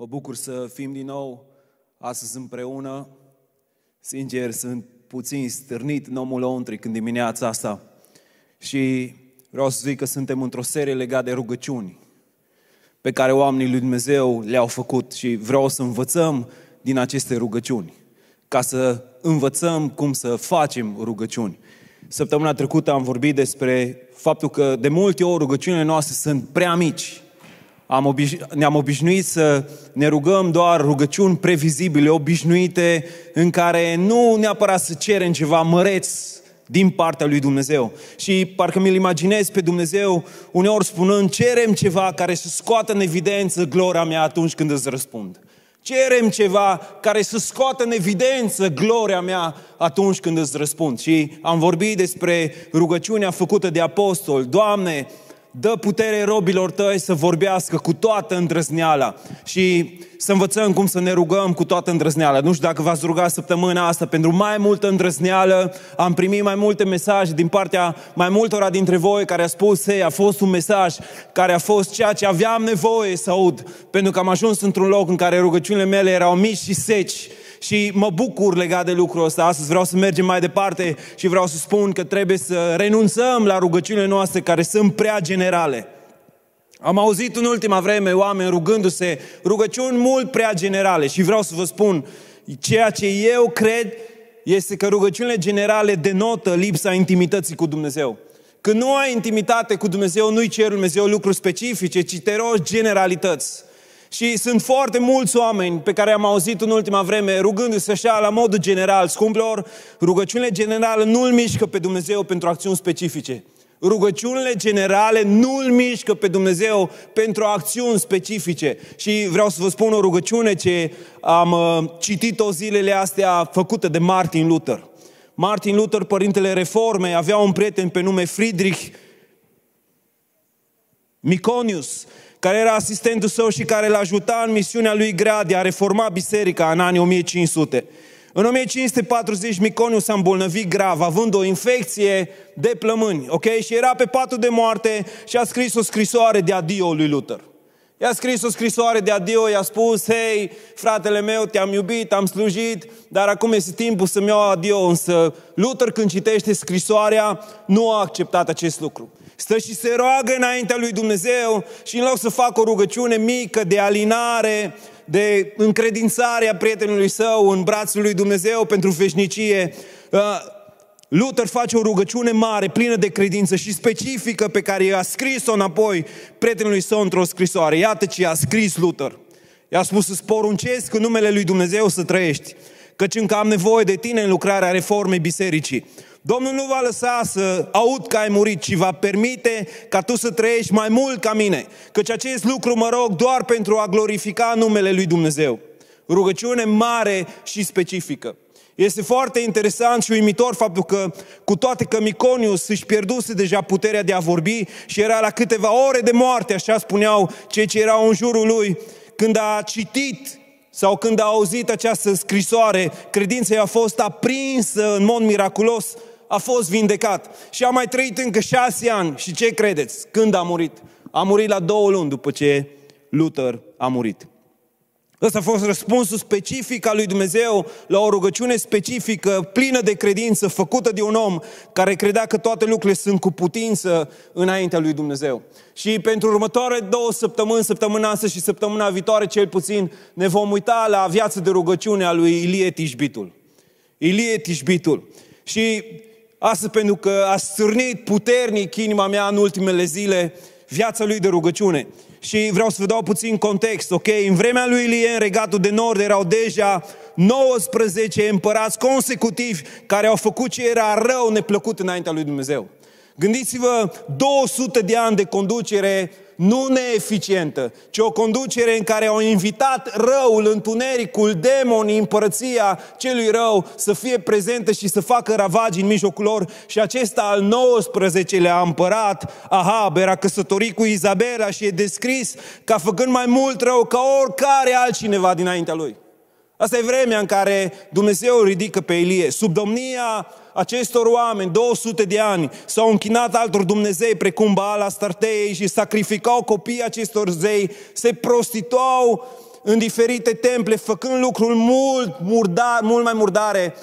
Mă bucur să fim din nou astăzi împreună. Sincer, sunt puțin stârnit în omul lăuntric în dimineața asta. Și vreau să zic că suntem într-o serie legată de rugăciuni pe care oamenii lui Dumnezeu le-au făcut și vreau să învățăm din aceste rugăciuni, ca să învățăm cum să facem rugăciuni. Săptămâna trecută am vorbit despre faptul că de multe ori rugăciunile noastre sunt prea mici am obiș- ne-am obișnuit să ne rugăm doar rugăciuni previzibile, obișnuite, în care nu neapărat să cerem ceva măreț din partea lui Dumnezeu. Și parcă mi-l imaginez pe Dumnezeu uneori spunând, cerem ceva care să scoată în evidență gloria mea atunci când îți răspund. Cerem ceva care să scoată în evidență gloria mea atunci când îți răspund. Și am vorbit despre rugăciunea făcută de apostol. Doamne, dă putere robilor tăi să vorbească cu toată îndrăzneala și să învățăm cum să ne rugăm cu toată îndrăzneala. Nu știu dacă v-ați rugat săptămâna asta pentru mai multă îndrăzneală, am primit mai multe mesaje din partea mai multora dintre voi care a spus, hei, a fost un mesaj care a fost ceea ce aveam nevoie să aud, pentru că am ajuns într-un loc în care rugăciunile mele erau mici și seci și mă bucur legat de lucrul ăsta. Astăzi vreau să mergem mai departe și vreau să spun că trebuie să renunțăm la rugăciunile noastre care sunt prea generale. Am auzit în ultima vreme oameni rugându-se rugăciuni mult prea generale și vreau să vă spun ceea ce eu cred este că rugăciunile generale denotă lipsa intimității cu Dumnezeu. Când nu ai intimitate cu Dumnezeu, nu-i cer Dumnezeu lucruri specifice, ci te rogi generalități. Și sunt foarte mulți oameni pe care am auzit în ultima vreme rugându-se așa la modul general, scumpilor, rugăciunile generale nu îl mișcă pe Dumnezeu pentru acțiuni specifice. Rugăciunile generale nu îl mișcă pe Dumnezeu pentru acțiuni specifice. Și vreau să vă spun o rugăciune ce am uh, citit-o zilele astea făcută de Martin Luther. Martin Luther, părintele reformei, avea un prieten pe nume Friedrich Miconius, care era asistentul său și care îl ajuta în misiunea lui grea de a reforma biserica în anii 1500. În 1540 Miconiu s-a îmbolnăvit grav, având o infecție de plămâni, ok? Și era pe patul de moarte și a scris o scrisoare de adio lui Luther. I-a scris o scrisoare de adio, i-a spus, hei, fratele meu, te-am iubit, am slujit, dar acum este timpul să-mi iau adio. Însă Luther, când citește scrisoarea, nu a acceptat acest lucru stă și se roagă înaintea lui Dumnezeu și în loc să facă o rugăciune mică de alinare, de încredințare a prietenului său în brațul lui Dumnezeu pentru veșnicie, uh, Luther face o rugăciune mare, plină de credință și specifică pe care i-a scris-o înapoi prietenului său într-o scrisoare. Iată ce a scris Luther. I-a spus să poruncesc în numele lui Dumnezeu să trăiești, căci încă am nevoie de tine în lucrarea reformei bisericii. Domnul nu va lăsa să aud că ai murit, ci va permite ca tu să trăiești mai mult ca mine. Căci acest lucru mă rog doar pentru a glorifica numele lui Dumnezeu. Rugăciune mare și specifică. Este foarte interesant și uimitor faptul că, cu toate că Miconius își pierduse deja puterea de a vorbi și era la câteva ore de moarte, așa spuneau cei ce erau în jurul lui, când a citit sau când a auzit această scrisoare, credința i-a fost aprinsă în mod miraculos a fost vindecat și a mai trăit încă șase ani. Și ce credeți? Când a murit? A murit la două luni după ce Luther a murit. Ăsta a fost răspunsul specific al lui Dumnezeu la o rugăciune specifică, plină de credință, făcută de un om care credea că toate lucrurile sunt cu putință înaintea lui Dumnezeu. Și pentru următoare două săptămâni, săptămâna asta și săptămâna viitoare cel puțin, ne vom uita la viața de rugăciune a lui Ilie Tișbitul. Ilie Tișbitul. Și Asta pentru că a stârnit puternic inima mea în ultimele zile viața lui de rugăciune. Și vreau să vă dau puțin context, ok? În vremea lui Ilie, în regatul de nord, erau deja 19 împărați consecutivi care au făcut ce era rău neplăcut înaintea lui Dumnezeu. Gândiți-vă 200 de ani de conducere nu neeficientă, ci o conducere în care au invitat răul, întunericul, demonii, împărăția celui rău să fie prezentă și să facă ravagi în mijlocul lor. Și acesta al 19-lea împărat, Ahab, era căsătorit cu Izabela și e descris ca făcând mai mult rău ca oricare altcineva dinaintea lui. Asta e vremea în care Dumnezeu îl ridică pe Ilie. Sub domnia acestor oameni, 200 de ani, s-au închinat altor Dumnezei precum Baal Astartei și sacrificau copiii acestor zei, se prostituau în diferite temple, făcând lucruri mult, murdar, mult mai murdare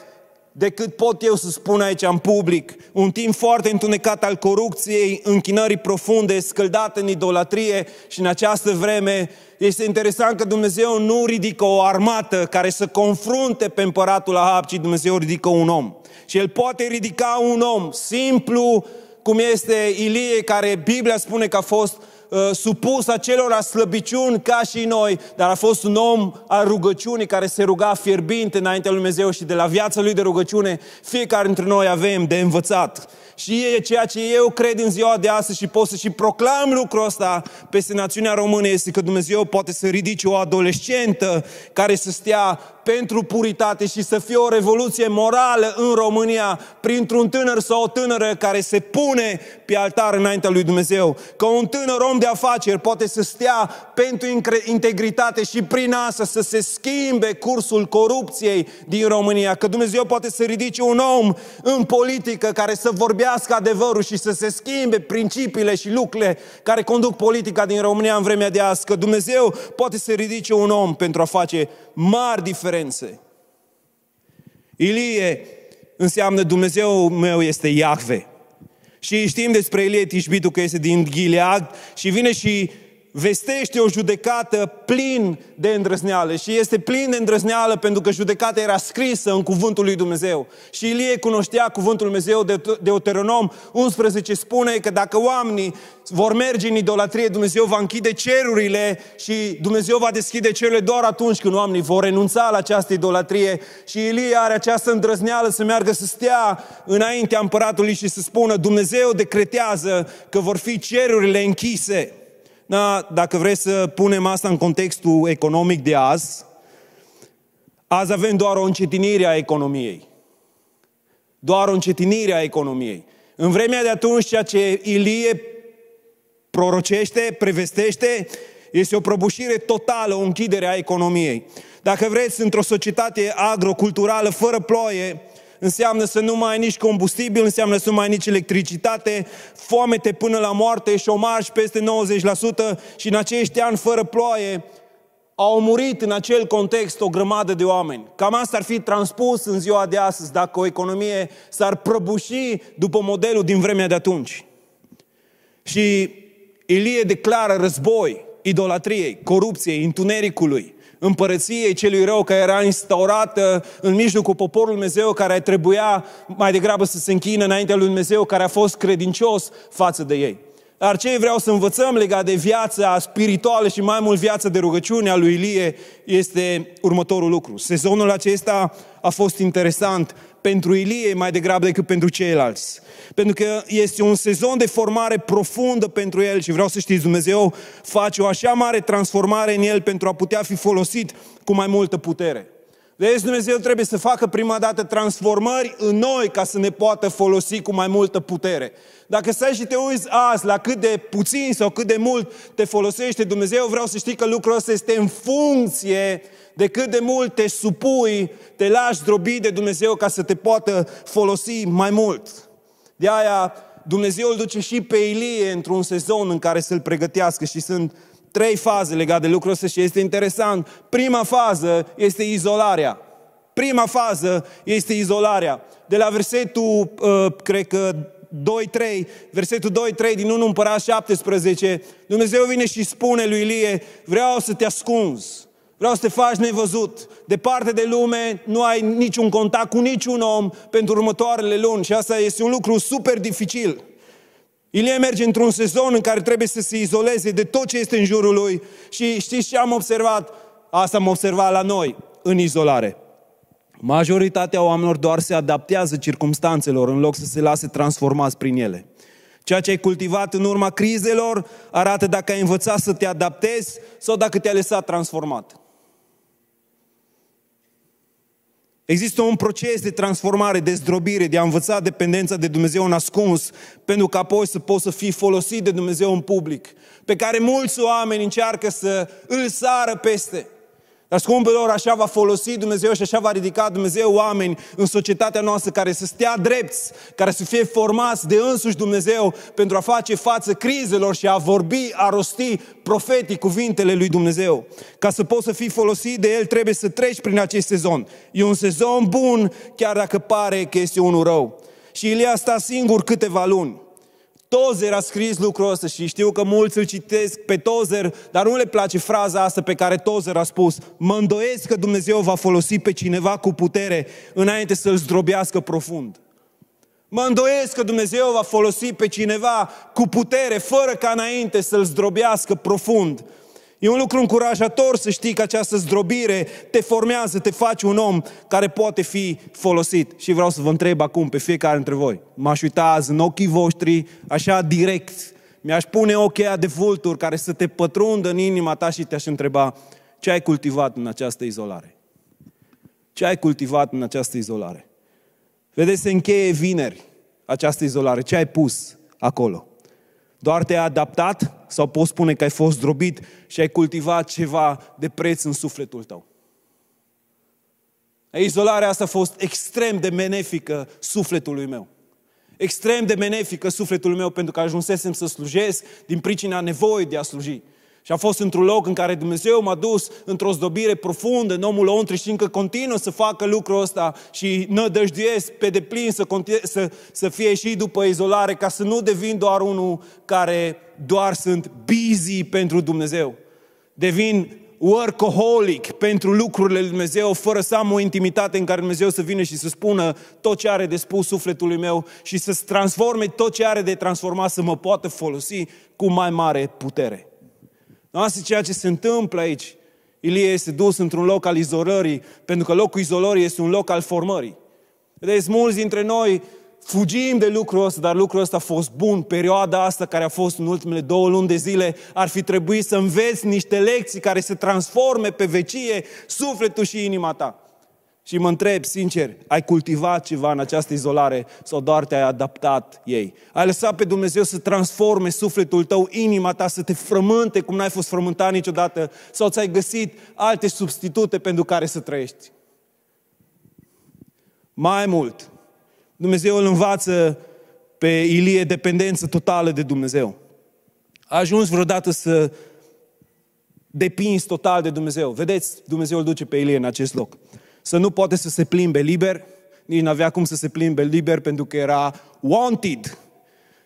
decât pot eu să spun aici în public. Un timp foarte întunecat al corupției, închinării profunde, scăldate în idolatrie și în această vreme este interesant că Dumnezeu nu ridică o armată care să confrunte pe împăratul Ahab, ci Dumnezeu ridică un om. Și El poate ridica un om simplu, cum este Ilie, care Biblia spune că a fost uh, supus acelora slăbiciuni ca și noi, dar a fost un om al rugăciunii care se ruga fierbinte înaintea lui Dumnezeu și de la viața lui de rugăciune fiecare dintre noi avem de învățat. Și e ceea ce eu cred în ziua de astăzi și pot să și proclam lucrul ăsta peste națiunea română este că Dumnezeu poate să ridice o adolescentă care să stea pentru puritate și să fie o revoluție morală în România printr-un tânăr sau o tânără care se pune pe altar înaintea lui Dumnezeu. Că un tânăr om de afaceri poate să stea pentru integritate și prin asta să se schimbe cursul corupției din România. Că Dumnezeu poate să ridice un om în politică care să vorbească adevărul și să se schimbe principiile și lucrurile care conduc politica din România în vremea de azi. Că Dumnezeu poate să ridice un om pentru a face mari diferențe. Ilie înseamnă Dumnezeu meu este Iahve. Și știm despre Ilie Tishbitu că este din Gilead și vine și vestește o judecată plin de îndrăzneală și este plin de îndrăzneală pentru că judecata era scrisă în cuvântul lui Dumnezeu. Și Ilie cunoștea cuvântul lui Dumnezeu de Deuteronom 11 spune că dacă oamenii vor merge în idolatrie, Dumnezeu va închide cerurile și Dumnezeu va deschide cerurile doar atunci când oamenii vor renunța la această idolatrie și Ilie are această îndrăzneală să meargă să stea înaintea împăratului și să spună Dumnezeu decretează că vor fi cerurile închise. Da, dacă vreți să punem asta în contextul economic de azi, azi avem doar o încetinire a economiei. Doar o încetinire a economiei. În vremea de atunci, ceea ce Ilie prorocește, prevestește, este o prăbușire totală, o închidere a economiei. Dacă vreți, într-o societate agroculturală, fără ploaie, înseamnă să nu mai ai nici combustibil, înseamnă să nu mai ai nici electricitate, foamete până la moarte, șomaj peste 90% și în acești ani fără ploaie au murit în acel context o grămadă de oameni. Cam asta ar fi transpus în ziua de astăzi dacă o economie s-ar prăbuși după modelul din vremea de atunci. Și Ilie declară război idolatriei, corupției, întunericului împărăției celui rău care era instaurată în mijlocul poporului Dumnezeu care trebuia mai degrabă să se închină înaintea lui Dumnezeu care a fost credincios față de ei. Dar ce vreau să învățăm legat de viața spirituală și mai mult viața de rugăciune a lui Ilie este următorul lucru. Sezonul acesta a fost interesant pentru Ilie mai degrabă decât pentru ceilalți. Pentru că este un sezon de formare profundă pentru el și vreau să știți, Dumnezeu face o așa mare transformare în el pentru a putea fi folosit cu mai multă putere. Vezi, Dumnezeu trebuie să facă prima dată transformări în noi ca să ne poată folosi cu mai multă putere. Dacă stai și te uiți azi la cât de puțin sau cât de mult te folosește Dumnezeu, vreau să știi că lucrul ăsta este în funcție de cât de mult te supui, te lași drobi de Dumnezeu ca să te poată folosi mai mult. De aia Dumnezeu îl duce și pe Ilie într-un sezon în care să-l pregătească și sunt trei faze legate de lucrul ăsta și este interesant. Prima fază este izolarea. Prima fază este izolarea. De la versetul, uh, cred că 2-3, versetul 2-3 din 1 Împărat 17, Dumnezeu vine și spune lui Ilie, vreau să te ascunzi. Vreau să te faci nevăzut. Departe de lume, nu ai niciun contact cu niciun om pentru următoarele luni și asta este un lucru super dificil. Ilie merge într-un sezon în care trebuie să se izoleze de tot ce este în jurul lui și știți ce am observat? Asta am observat la noi, în izolare. Majoritatea oamenilor doar se adaptează circumstanțelor în loc să se lase transformați prin ele. Ceea ce ai cultivat în urma crizelor arată dacă ai învățat să te adaptezi sau dacă te-ai lăsat transformat. Există un proces de transformare, de zdrobire, de a învăța dependența de Dumnezeu în ascuns, pentru că apoi să poți să fii folosit de Dumnezeu în public, pe care mulți oameni încearcă să îl sară peste. Dar scumpilor, așa va folosi Dumnezeu și așa va ridica Dumnezeu oameni în societatea noastră care să stea drepți, care să fie formați de însuși Dumnezeu pentru a face față crizelor și a vorbi, a rosti profetic cuvintele lui Dumnezeu. Ca să poți să fii folosit de El, trebuie să treci prin acest sezon. E un sezon bun, chiar dacă pare că este unul rău. Și Ilie a stat singur câteva luni. Tozer a scris lucrul ăsta și știu că mulți îl citesc pe Tozer, dar nu le place fraza asta pe care Tozer a spus. Mă îndoiesc că Dumnezeu va folosi pe cineva cu putere înainte să-l zdrobească profund. Mă îndoiesc că Dumnezeu va folosi pe cineva cu putere, fără ca înainte să-l zdrobească profund. E un lucru încurajator să știi că această zdrobire te formează, te face un om care poate fi folosit. Și vreau să vă întreb acum pe fiecare dintre voi. M-aș uita azi în ochii voștri, așa direct. Mi-aș pune ochii de vulturi care să te pătrundă în inima ta și te-aș întreba ce ai cultivat în această izolare. Ce ai cultivat în această izolare? Vedeți, se încheie vineri această izolare. Ce ai pus acolo? Doar te-ai adaptat sau poți spune că ai fost drobit și ai cultivat ceva de preț în sufletul tău. Izolarea asta a fost extrem de benefică sufletului meu. Extrem de benefică sufletului meu pentru că ajunsesem să slujesc din pricina nevoii de a sluji. Și a fost într-un loc în care Dumnezeu m-a dus într-o zdobire profundă în omul lăuntri și încă continuă să facă lucrul ăsta și nădăjduiesc pe deplin să, continue, să, să fie și după izolare ca să nu devin doar unul care doar sunt busy pentru Dumnezeu. Devin workaholic pentru lucrurile lui Dumnezeu, fără să am o intimitate în care Dumnezeu să vină și să spună tot ce are de spus sufletului meu și să transforme tot ce are de transformat să mă poată folosi cu mai mare putere. Asta e ceea ce se întâmplă aici. Ilie este dus într-un loc al izolării, pentru că locul izolării este un loc al formării. Vedeți, mulți dintre noi fugim de lucrul ăsta, dar lucrul ăsta a fost bun. Perioada asta care a fost în ultimele două luni de zile ar fi trebuit să înveți niște lecții care să transforme pe vecie sufletul și inima ta. Și mă întreb, sincer, ai cultivat ceva în această izolare sau doar te-ai adaptat ei? Ai lăsat pe Dumnezeu să transforme sufletul tău, inima ta, să te frământe cum n-ai fost frământat niciodată? Sau ți-ai găsit alte substitute pentru care să trăiești? Mai mult, Dumnezeu îl învață pe Ilie dependență totală de Dumnezeu. A ajuns vreodată să depinzi total de Dumnezeu. Vedeți, Dumnezeu îl duce pe Ilie în acest loc să nu poate să se plimbe liber, nici nu avea cum să se plimbe liber pentru că era wanted,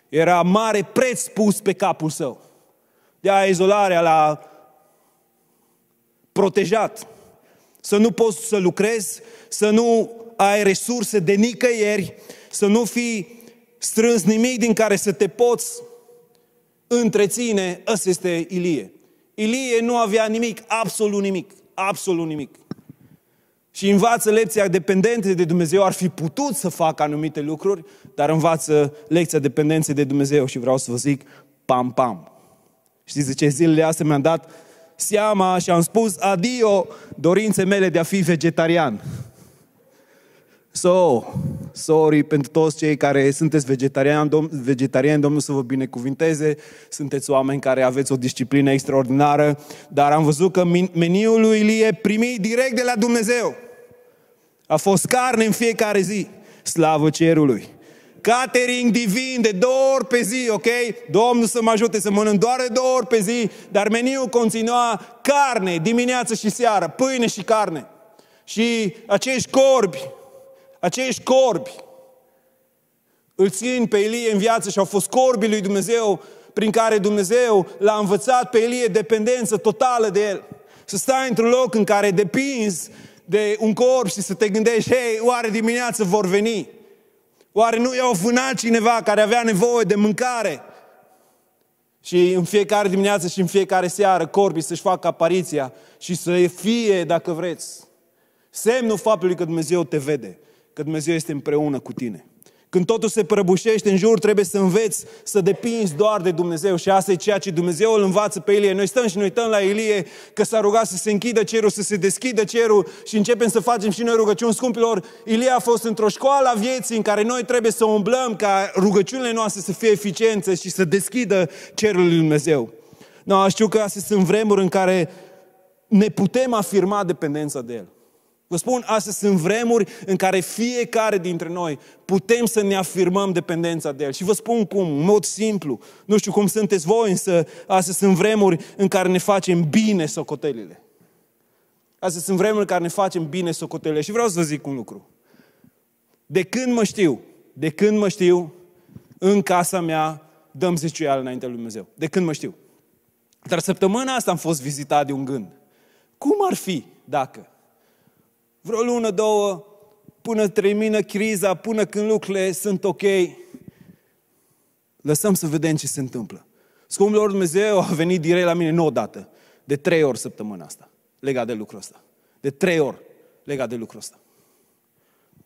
era mare preț pus pe capul său. De-aia izolarea l-a protejat. Să nu poți să lucrezi, să nu ai resurse de nicăieri, să nu fii strâns nimic din care să te poți întreține. Ăsta este Ilie. Ilie nu avea nimic, absolut nimic, absolut nimic și învață lecția dependenței de Dumnezeu, ar fi putut să facă anumite lucruri, dar învață lecția dependenței de Dumnezeu și vreau să vă zic, pam, pam. Știți de ce zilele astea mi-am dat seama și am spus adio dorințe mele de a fi vegetarian. So, sorry pentru toți cei care sunteți vegetariani, dom- vegetariani, Domnul să vă binecuvinteze, sunteți oameni care aveți o disciplină extraordinară, dar am văzut că meniul lui Ilie primi direct de la Dumnezeu. A fost carne în fiecare zi, slavă cerului. Catering divin de două ori pe zi, ok? Domnul să mă ajute să mănânc doar de două ori pe zi, dar meniul continua carne, dimineață și seară, pâine și carne. Și acești corbi, acești corbi îl țin pe Elie în viață și au fost corbii lui Dumnezeu prin care Dumnezeu l-a învățat pe Elie dependență totală de el. Să stai într-un loc în care depinzi de un corp și să te gândești, hei, oare dimineață vor veni? Oare nu i-au vânat cineva care avea nevoie de mâncare? Și în fiecare dimineață și în fiecare seară corbii să-și facă apariția și să fie, dacă vreți, semnul faptului că Dumnezeu te vede că Dumnezeu este împreună cu tine. Când totul se prăbușește în jur, trebuie să înveți să depinzi doar de Dumnezeu. Și asta e ceea ce Dumnezeu îl învață pe Ilie. Noi stăm și ne uităm la Ilie că s-a rugat să se închidă cerul, să se deschidă cerul și începem să facem și noi rugăciuni. Scumpilor, Ilie a fost într-o școală a vieții în care noi trebuie să umblăm ca rugăciunile noastre să fie eficiențe și să deschidă cerul lui Dumnezeu. No, știu că astea sunt vremuri în care ne putem afirma dependența de El. Vă spun, astea sunt vremuri în care fiecare dintre noi putem să ne afirmăm dependența de El. Și vă spun cum, în mod simplu. Nu știu cum sunteți voi, însă astea sunt vremuri în care ne facem bine socotelile. Astea sunt vremuri în care ne facem bine socotelile. Și vreau să vă zic un lucru. De când mă știu, de când mă știu, în casa mea dăm zeciuială înaintea lui Dumnezeu. De când mă știu. Dar săptămâna asta am fost vizitat de un gând. Cum ar fi dacă vreo lună, două, până termină criza, până când lucrurile sunt ok, lăsăm să vedem ce se întâmplă. Scumpul lor Dumnezeu a venit direct la mine, nu odată, de trei ori săptămâna asta, legat de lucrul ăsta. De trei ori legat de lucrul ăsta.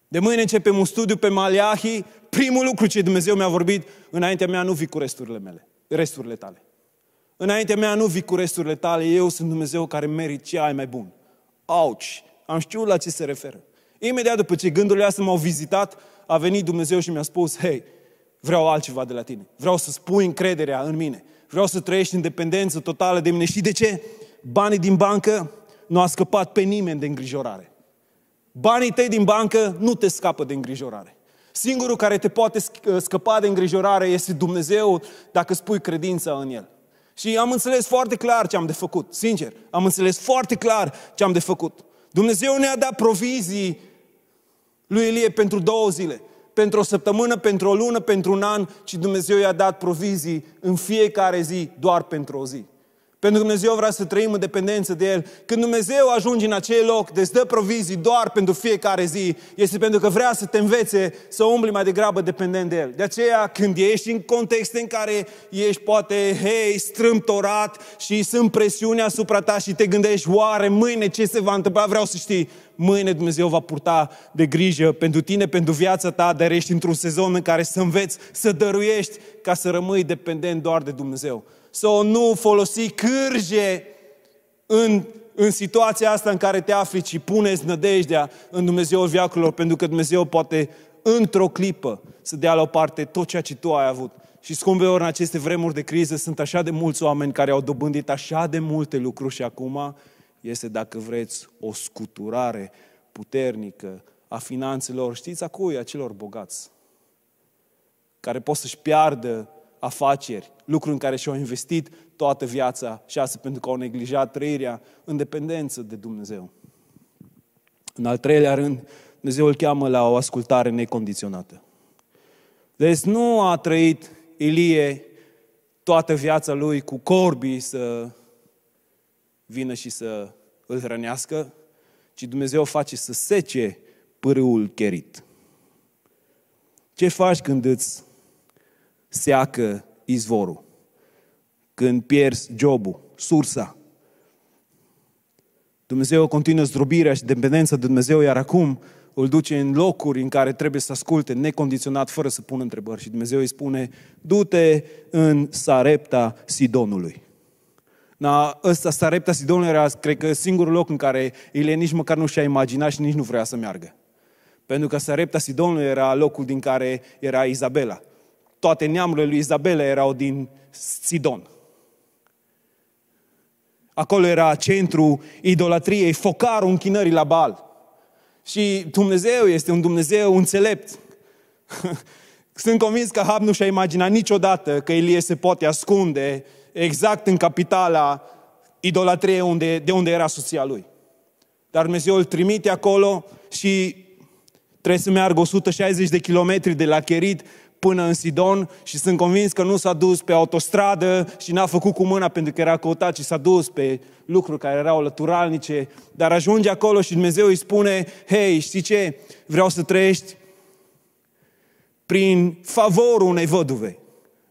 De mâine începem un studiu pe Maliahi. Primul lucru ce Dumnezeu mi-a vorbit, înaintea mea nu vii cu resturile mele, resturile tale. Înaintea mea nu vii cu resturile tale, eu sunt Dumnezeu care merit ce ai mai bun. Auci! Am știut la ce se referă. Imediat după ce gândurile astea m-au vizitat, a venit Dumnezeu și mi-a spus, hei, vreau altceva de la tine. Vreau să spui încrederea în mine. Vreau să trăiești în dependență totală de mine. Și de ce? Banii din bancă nu a scăpat pe nimeni de îngrijorare. Banii tăi din bancă nu te scapă de îngrijorare. Singurul care te poate scăpa de îngrijorare este Dumnezeu dacă spui credința în El. Și am înțeles foarte clar ce am de făcut, sincer. Am înțeles foarte clar ce am de făcut. Dumnezeu ne-a dat provizii lui Elie pentru două zile, pentru o săptămână, pentru o lună, pentru un an, și Dumnezeu i-a dat provizii în fiecare zi, doar pentru o zi. Pentru că Dumnezeu vrea să trăim în dependență de El. Când Dumnezeu ajunge în acel loc de îți dă provizii doar pentru fiecare zi, este pentru că vrea să te învețe să umbli mai degrabă dependent de El. De aceea, când ești în contexte în care ești poate, hei, strâmtorat și sunt presiuni asupra ta și te gândești, oare mâine ce se va întâmpla? Vreau să știi, mâine Dumnezeu va purta de grijă pentru tine, pentru viața ta, dar ești într-un sezon în care să înveți să dăruiești ca să rămâi dependent doar de Dumnezeu să nu folosi cârje în, în situația asta în care te afli, ci puneți nădejdea în Dumnezeu viacurilor, pentru că Dumnezeu poate într-o clipă să dea la o parte tot ceea ce tu ai avut. Și scumpe ori în aceste vremuri de criză sunt așa de mulți oameni care au dobândit așa de multe lucruri și acum este, dacă vreți, o scuturare puternică a finanțelor. Știți a cui? A celor bogați. Care pot să-și piardă afaceri, lucruri în care și-au investit toată viața și asta pentru că au neglijat trăirea în dependență de Dumnezeu. În al treilea rând, Dumnezeu îl cheamă la o ascultare necondiționată. Deci nu a trăit Ilie toată viața lui cu corbii să vină și să îl hrănească, ci Dumnezeu face să sece pârâul cherit. Ce faci când îți seacă izvorul. Când pierzi jobul, sursa. Dumnezeu continuă zdrobirea și dependența de Dumnezeu, iar acum îl duce în locuri în care trebuie să asculte necondiționat, fără să pună întrebări. Și Dumnezeu îi spune, du-te în Sarepta Sidonului. Na, ăsta, Sarepta Sidonului era, cred că, singurul loc în care Ilie nici măcar nu și-a imaginat și nici nu vrea să meargă. Pentru că Sarepta Sidonului era locul din care era Izabela toate neamurile lui Izabela erau din Sidon. Acolo era centru idolatriei, focarul închinării la Baal. Și Dumnezeu este un Dumnezeu înțelept. Sunt convins că Hab nu și-a imaginat niciodată că Elie se poate ascunde exact în capitala idolatriei unde, de unde era soția lui. Dar Dumnezeu îl trimite acolo și trebuie să meargă 160 de kilometri de la Cherit până în Sidon și sunt convins că nu s-a dus pe autostradă și n-a făcut cu mâna pentru că era căutat, ci s-a dus pe lucruri care erau lăturalnice, dar ajunge acolo și Dumnezeu îi spune, hei, știi ce, vreau să trăiești prin favorul unei văduve.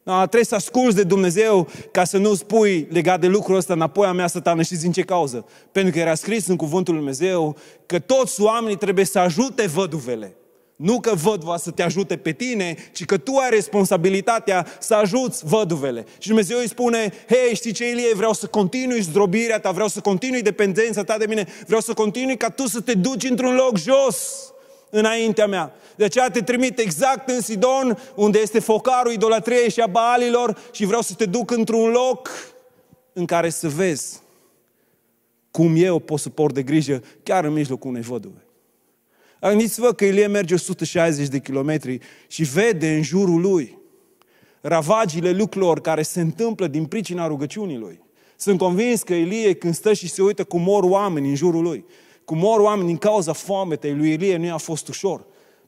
Da, trebuie să asculți de Dumnezeu ca să nu spui legat de lucrul ăsta înapoi a mea satană. și din ce cauză? Pentru că era scris în cuvântul Lui Dumnezeu că toți oamenii trebuie să ajute văduvele. Nu că vădva să te ajute pe tine, ci că tu ai responsabilitatea să ajuți văduvele. Și Dumnezeu îi spune, hei, știi ce, Ilie, vreau să continui zdrobirea ta, vreau să continui dependența ta de mine, vreau să continui ca tu să te duci într-un loc jos înaintea mea. De aceea te trimit exact în Sidon, unde este focarul idolatriei și a baalilor și vreau să te duc într-un loc în care să vezi cum eu pot să port de grijă chiar în mijlocul unei văduve. Gândiți-vă că Ilie merge 160 de kilometri și vede în jurul lui ravagile lucrurilor care se întâmplă din pricina rugăciunii lui. Sunt convins că Ilie când stă și se uită cum mor oameni în jurul lui, cum mor oameni din cauza foametei lui Ilie, nu i-a fost ușor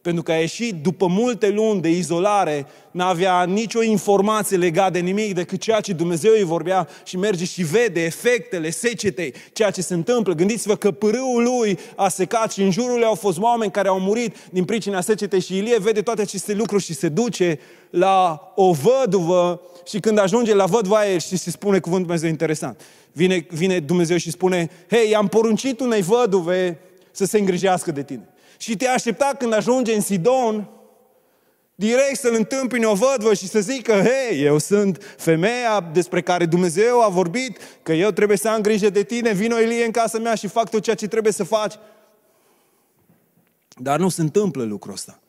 pentru că a ieșit după multe luni de izolare, n-avea nicio informație legată de nimic decât ceea ce Dumnezeu îi vorbea și merge și vede efectele secetei, ceea ce se întâmplă. Gândiți-vă că pârâul lui a secat și în jurul lui au fost oameni care au murit din pricina secetei și Ilie vede toate aceste lucruri și se duce la o văduvă și când ajunge la văduva aia și se spune cuvântul Dumnezeu interesant. Vine, vine Dumnezeu și spune, hei, am poruncit unei văduve să se îngrijească de tine. Și te aștepta când ajunge în Sidon, direct să-l întâmpine o vădvă și să zică, hei, eu sunt femeia despre care Dumnezeu a vorbit, că eu trebuie să am grijă de tine, vino Ilie în casa mea și fac tot ceea ce trebuie să faci. Dar nu se întâmplă lucrul ăsta.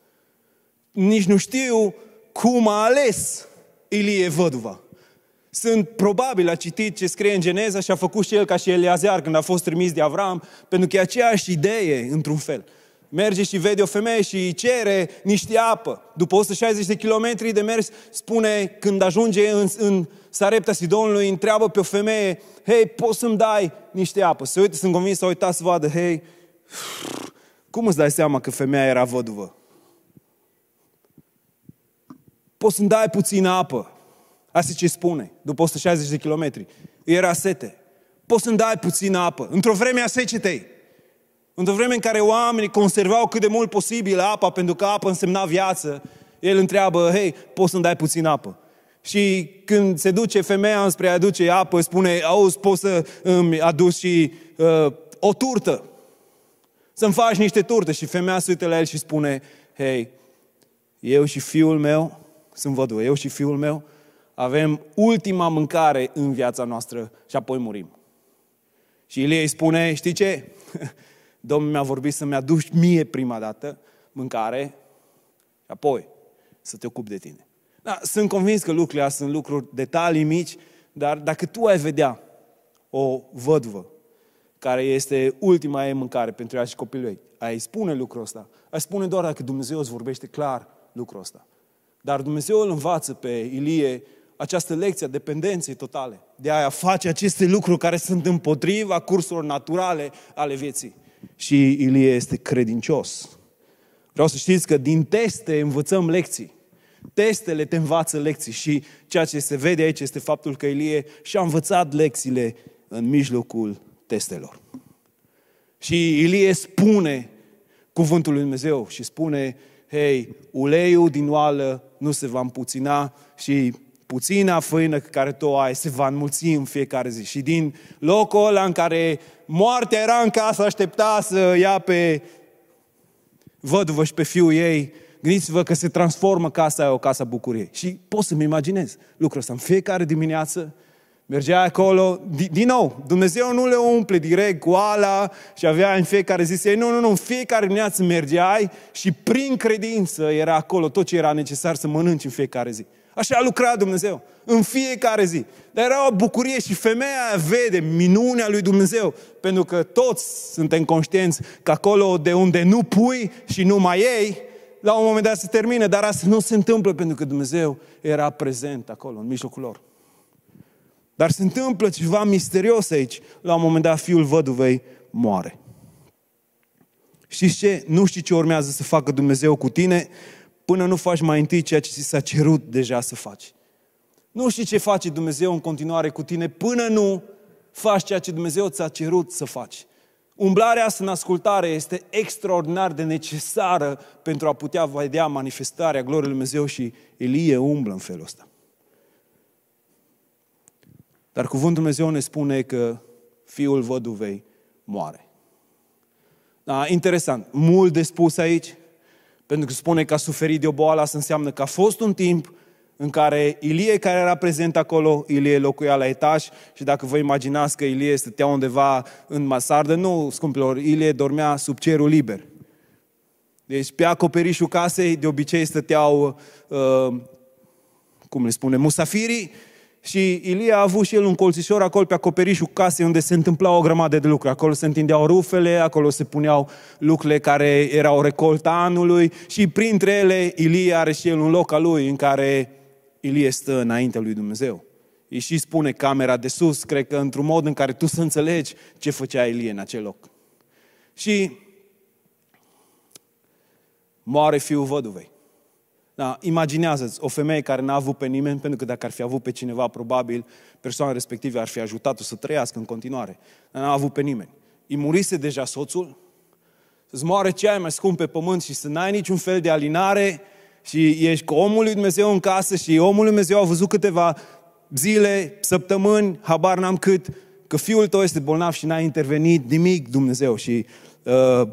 Nici nu știu cum a ales Ilie văduva. Sunt probabil, a citit ce scrie în Geneza și a făcut și el ca și Eliazear când a fost trimis de Avram, pentru că e aceeași idee, într-un fel merge și vede o femeie și îi cere niște apă. După 160 de kilometri de mers, spune, când ajunge în, în Sarepta Sidonului, întreabă pe o femeie, hei, poți să-mi dai niște apă? Se uită, sunt convins să uita să vadă, hei, cum îți dai seama că femeia era văduvă? Poți să-mi dai puțină apă. Asta ce spune, după 160 de kilometri. Era sete. Poți să-mi dai puțină apă. Într-o vreme a secetei. Într-o vreme în care oamenii conservau cât de mult posibil apa, pentru că apă însemna viață, el întreabă, hei, poți să-mi dai puțin apă? Și când se duce femeia înspre a aduce apă, spune, auzi, poți să îmi aduci și uh, o turtă. Să-mi faci niște turte. Și femeia se uită la el și spune, hei, eu și fiul meu, sunt văduvă, eu și fiul meu, avem ultima mâncare în viața noastră și apoi murim. Și Ilie îi spune, știi ce? Domnul mi-a vorbit să-mi aduci mie prima dată mâncare și apoi să te ocupi de tine. Da, sunt convins că lucrurile astea sunt lucruri, detalii mici, dar dacă tu ai vedea o vădvă care este ultima ei mâncare pentru ea și copilul ei, ai spune lucrul ăsta. Ai spune doar dacă Dumnezeu îți vorbește clar lucrul ăsta. Dar Dumnezeu îl învață pe Ilie această lecție a dependenței totale. De aia face aceste lucruri care sunt împotriva cursurilor naturale ale vieții și Ilie este credincios. Vreau să știți că din teste învățăm lecții. Testele te învață lecții și ceea ce se vede aici este faptul că Ilie și-a învățat lecțiile în mijlocul testelor. Și Ilie spune cuvântul lui Dumnezeu și spune, hei, uleiul din oală nu se va împuțina și puțina făină care tu o ai se va înmulți în fiecare zi. Și din locul ăla în care moartea era în casă, aștepta să ia pe văduvă și pe fiul ei, gândiți-vă că se transformă casa aia o casa bucuriei. Și pot să-mi imaginez lucrul ăsta. În fiecare dimineață mergea acolo, din, din nou, Dumnezeu nu le umple direct cu ala și avea în fiecare zi să nu, nu, nu, în fiecare dimineață mergeai și prin credință era acolo tot ce era necesar să mănânci în fiecare zi. Așa a lucrat Dumnezeu în fiecare zi. Dar era o bucurie și femeia vede minunea lui Dumnezeu, pentru că toți suntem conștienți că acolo de unde nu pui și nu mai ei, la un moment dat se termină, dar asta nu se întâmplă pentru că Dumnezeu era prezent acolo, în mijlocul lor. Dar se întâmplă ceva misterios aici. La un moment dat, fiul văduvei moare. Știți ce? Nu știi ce urmează să facă Dumnezeu cu tine până nu faci mai întâi ceea ce ți s-a cerut deja să faci. Nu știi ce face Dumnezeu în continuare cu tine până nu faci ceea ce Dumnezeu ți-a cerut să faci. Umblarea asta în ascultare este extraordinar de necesară pentru a putea vedea manifestarea gloriei Lui Dumnezeu și Elie umblă în felul ăsta. Dar cuvântul Dumnezeu ne spune că fiul văduvei moare. Da, interesant. Mult de spus aici, pentru că spune că a suferit de o boală, asta înseamnă că a fost un timp în care Ilie, care era prezent acolo, Ilie locuia la etaj și dacă vă imaginați că Ilie stătea undeva în masardă, nu, scumpilor, Ilie dormea sub cerul liber. Deci pe acoperișul casei de obicei stăteau, uh, cum le spune, musafirii Și Ilie a avut și el un colțișor acolo pe acoperișul casei unde se întâmpla o grămadă de lucruri. Acolo se întindeau rufele, acolo se puneau lucrurile care erau recolta anului și printre ele Ilie are și el un loc al lui în care Ilie stă înaintea lui Dumnezeu. Îi și spune camera de sus, cred că într-un mod în care tu să înțelegi ce făcea Ilie în acel loc. Și moare fiul văduvei. Da, imaginează-ți o femeie care n-a avut pe nimeni, pentru că dacă ar fi avut pe cineva, probabil persoana respectivă ar fi ajutat-o să trăiască în continuare. Dar n-a avut pe nimeni. Îi murise deja soțul, să-ți moare cea mai scump pe pământ și să n-ai niciun fel de alinare și ești cu omul lui Dumnezeu în casă și omul lui Dumnezeu a văzut câteva zile, săptămâni, habar n-am cât, că fiul tău este bolnav și n-a intervenit nimic Dumnezeu și uh,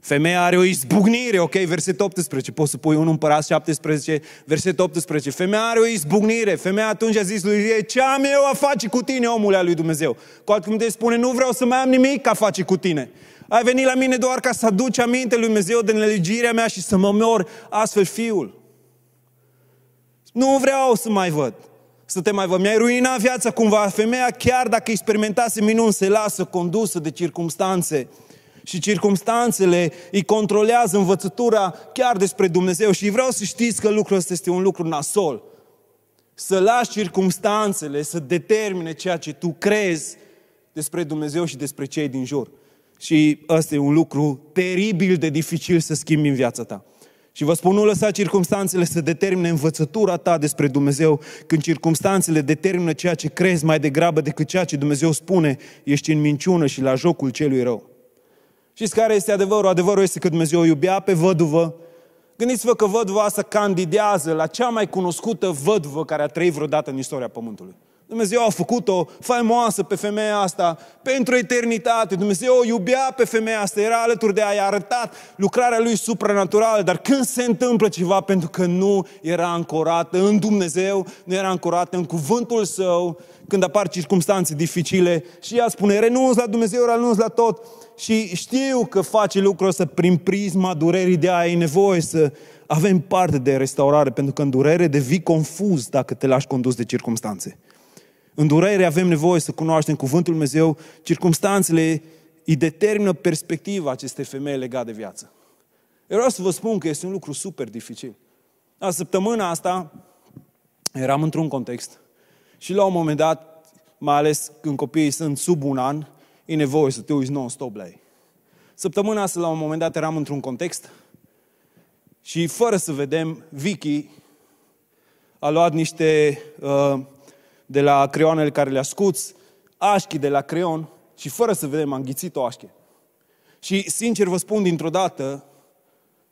Femeia are o izbucnire, ok? Verset 18, poți să pui 1 împărat 17, verset 18. Femeia are o izbucnire. Femeia atunci a zis lui Ilie, ce am eu a face cu tine, omule al lui Dumnezeu? Cu altcuvinte spune, nu vreau să mai am nimic a face cu tine. Ai venit la mine doar ca să aduci aminte lui Dumnezeu de nelegirea mea și să mă mor astfel fiul. Nu vreau să mai văd. Să te mai văd. Mi-ai ruinat viața cumva. Femeia, chiar dacă experimentase minuni, se lasă condusă de circumstanțe și circumstanțele îi controlează învățătura chiar despre Dumnezeu. Și vreau să știți că lucrul ăsta este un lucru nasol. Să lași circumstanțele să determine ceea ce tu crezi despre Dumnezeu și despre cei din jur. Și ăsta e un lucru teribil de dificil să schimbi în viața ta. Și vă spun, nu lăsa circumstanțele să determine învățătura ta despre Dumnezeu. Când circumstanțele determină ceea ce crezi mai degrabă decât ceea ce Dumnezeu spune, ești în minciună și la jocul celui rău. Știți care este adevărul? Adevărul este că Dumnezeu iubea pe văduvă. Gândiți-vă că văduva asta candidează la cea mai cunoscută văduvă care a trăit vreodată în istoria Pământului. Dumnezeu a făcut-o faimoasă pe femeia asta pentru eternitate. Dumnezeu o iubea pe femeia asta, era alături de ea, i-a arătat lucrarea lui supranaturală, dar când se întâmplă ceva, pentru că nu era ancorată în Dumnezeu, nu era ancorată în cuvântul său, când apar circunstanțe dificile și ea spune, renunț la Dumnezeu, renunț la tot. Și știu că face lucrul ăsta prin prisma durerii de aia, e nevoie să avem parte de restaurare, pentru că în durere devii confuz dacă te lași condus de circunstanțe. În durere avem nevoie să cunoaștem Cuvântul Dumnezeu, circumstanțele îi determină perspectiva acestei femei legate de viață. Eu vreau să vă spun că este un lucru super dificil. La săptămâna asta eram într-un context și la un moment dat, mai ales când copiii sunt sub un an, e nevoie să te uiți non-stop la ei. Săptămâna asta, la un moment dat, eram într-un context și fără să vedem, Vicky a luat niște uh, de la creioanele care le-a scuț, așchi de la creion și fără să vedem, a înghițit o așche. Și sincer vă spun, dintr-o dată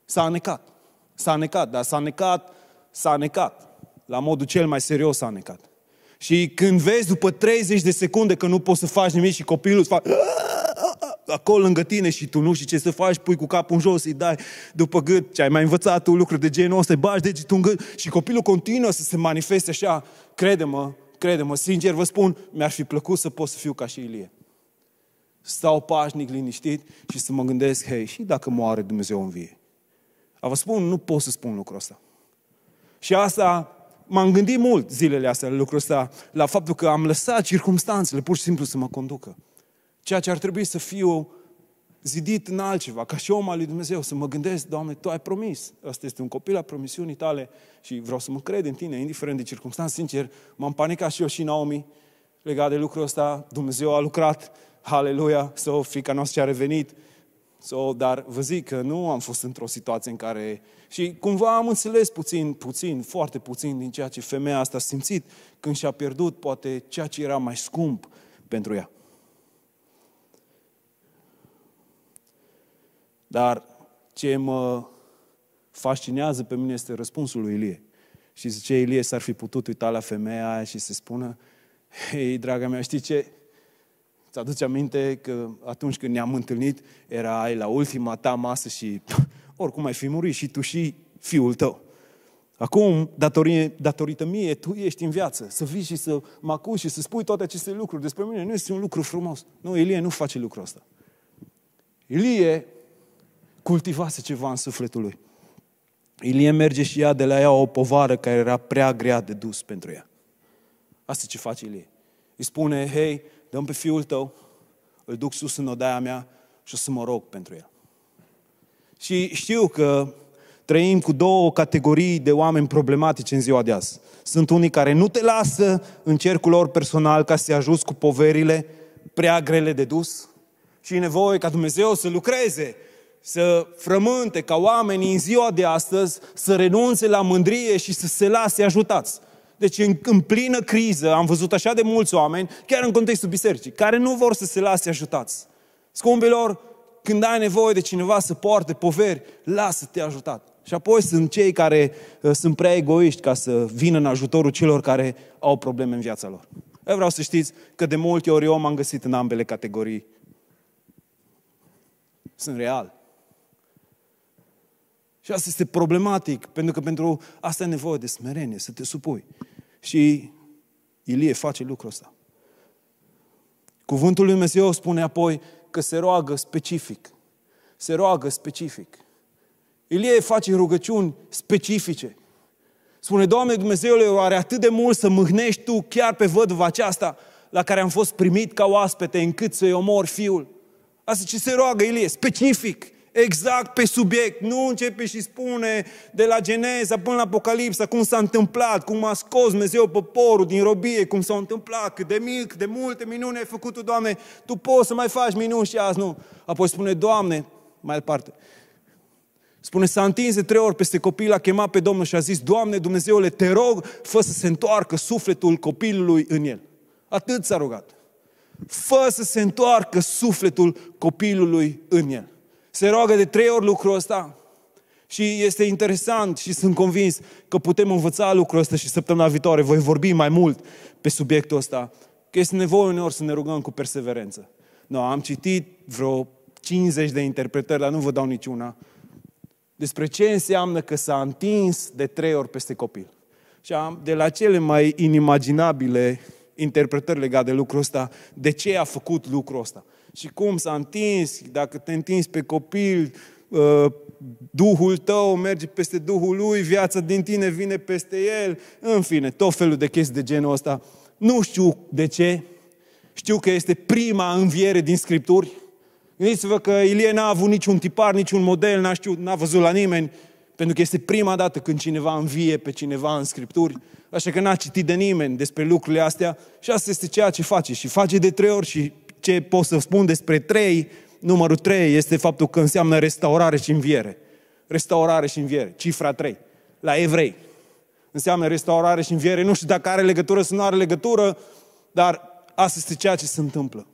s-a anecat. S-a anecat, dar s-a anecat, s-a anecat. La modul cel mai serios s-a anecat. Și când vezi după 30 de secunde că nu poți să faci nimic și copilul îți face acolo lângă tine și tu nu știi ce să faci, pui cu capul în jos, îi dai după gât, ce ai mai învățat tu lucruri de genul ăsta, îi bagi degetul în gât și copilul continuă să se manifeste așa, crede-mă, crede-mă, sincer vă spun, mi-ar fi plăcut să pot să fiu ca și Ilie. Stau pașnic, liniștit și să mă gândesc, hei, și dacă moare Dumnezeu în vie? A vă spun, nu pot să spun lucrul ăsta. Și asta m-am gândit mult zilele astea la lucrul ăsta, la faptul că am lăsat circumstanțele pur și simplu să mă conducă. Ceea ce ar trebui să fiu zidit în altceva, ca și om al lui Dumnezeu, să mă gândesc, Doamne, Tu ai promis. Asta este un copil al promisiunii tale și vreau să mă cred în Tine, indiferent de circunstanțe. Sincer, m-am panicat și eu și Naomi legat de lucrul ăsta. Dumnezeu a lucrat, haleluia, sau fica noastră a revenit. So, dar vă zic că nu am fost într-o situație în care... Și cumva am înțeles puțin, puțin, foarte puțin din ceea ce femeia asta a simțit când și-a pierdut poate ceea ce era mai scump pentru ea. Dar ce mă fascinează pe mine este răspunsul lui Ilie. Și zice, Ilie s-ar fi putut uita la femeia aia și să spună, hei, draga mea, știi ce? Ți aduce aminte că atunci când ne-am întâlnit, era ai la ultima ta masă și oricum ai fi murit și tu și fiul tău. Acum, datorie, datorită mie, tu ești în viață. Să vii și să mă acuzi și să spui toate aceste lucruri despre mine. Nu este un lucru frumos. Nu, Ilie nu face lucrul ăsta. Ilie cultivase ceva în sufletul lui. Ilie merge și ia de la ea o povară care era prea grea de dus pentru ea. Asta ce face Ilie. Îi spune, hei, dăm pe fiul tău, îl duc sus în odaia mea și o să mă rog pentru el. Și știu că trăim cu două categorii de oameni problematici în ziua de azi. Sunt unii care nu te lasă în cercul lor personal ca să-i ajuți cu poverile prea grele de dus și e nevoie ca Dumnezeu să lucreze, să frământe ca oamenii în ziua de astăzi să renunțe la mândrie și să se lase ajutați. Deci în, în plină criză am văzut așa de mulți oameni, chiar în contextul bisericii, care nu vor să se lase ajutați. Scumpilor, când ai nevoie de cineva să poarte poveri, lasă-te ajutat. Și apoi sunt cei care uh, sunt prea egoiști ca să vină în ajutorul celor care au probleme în viața lor. Eu vreau să știți că de multe ori eu m-am găsit în ambele categorii. Sunt real. Și asta este problematic, pentru că pentru asta e nevoie de smerenie, să te supui. Și Ilie face lucrul ăsta. Cuvântul lui Dumnezeu spune apoi că se roagă specific. Se roagă specific. Ilie face rugăciuni specifice. Spune, Doamne Dumnezeule, oare atât de mult să mâhnești Tu chiar pe văduva aceasta la care am fost primit ca oaspete încât să-i omor fiul? Asta ce se roagă Ilie, specific, exact pe subiect. Nu începe și spune de la Geneza până la Apocalipsa cum s-a întâmplat, cum a scos Dumnezeu poporul din robie, cum s-a întâmplat, cât de mic, de multe minuni ai făcut Tu, Doamne, Tu poți să mai faci minuni și azi, nu. Apoi spune, Doamne, mai departe, Spune, s-a întins de trei ori peste copil, a chemat pe Domnul și a zis, Doamne Dumnezeule, te rog, fă să se întoarcă sufletul copilului în el. Atât s-a rugat. Fă să se întoarcă sufletul copilului în el. Se roagă de trei ori lucrul ăsta. Și este interesant și sunt convins că putem învăța lucrul ăsta și săptămâna viitoare voi vorbi mai mult pe subiectul ăsta. Că este nevoie uneori să ne rugăm cu perseverență. No, am citit vreo 50 de interpretări, dar nu vă dau niciuna despre ce înseamnă că s-a întins de trei ori peste copil. Și am de la cele mai inimaginabile interpretări legate de lucrul ăsta, de ce a făcut lucrul ăsta. Și cum s-a întins, dacă te întinzi pe copil, uh, Duhul tău merge peste Duhul lui, viața din tine vine peste el, în fine, tot felul de chestii de genul ăsta. Nu știu de ce, știu că este prima înviere din Scripturi, Gândiți-vă că Ilie n-a avut niciun tipar, niciun model, n-a, știut, n-a văzut la nimeni, pentru că este prima dată când cineva învie pe cineva în Scripturi, așa că n-a citit de nimeni despre lucrurile astea și asta este ceea ce face. Și face de trei ori și ce pot să spun despre trei, numărul trei este faptul că înseamnă restaurare și înviere. Restaurare și înviere, cifra trei. La evrei. Înseamnă restaurare și înviere. Nu știu dacă are legătură sau nu are legătură, dar asta este ceea ce se întâmplă.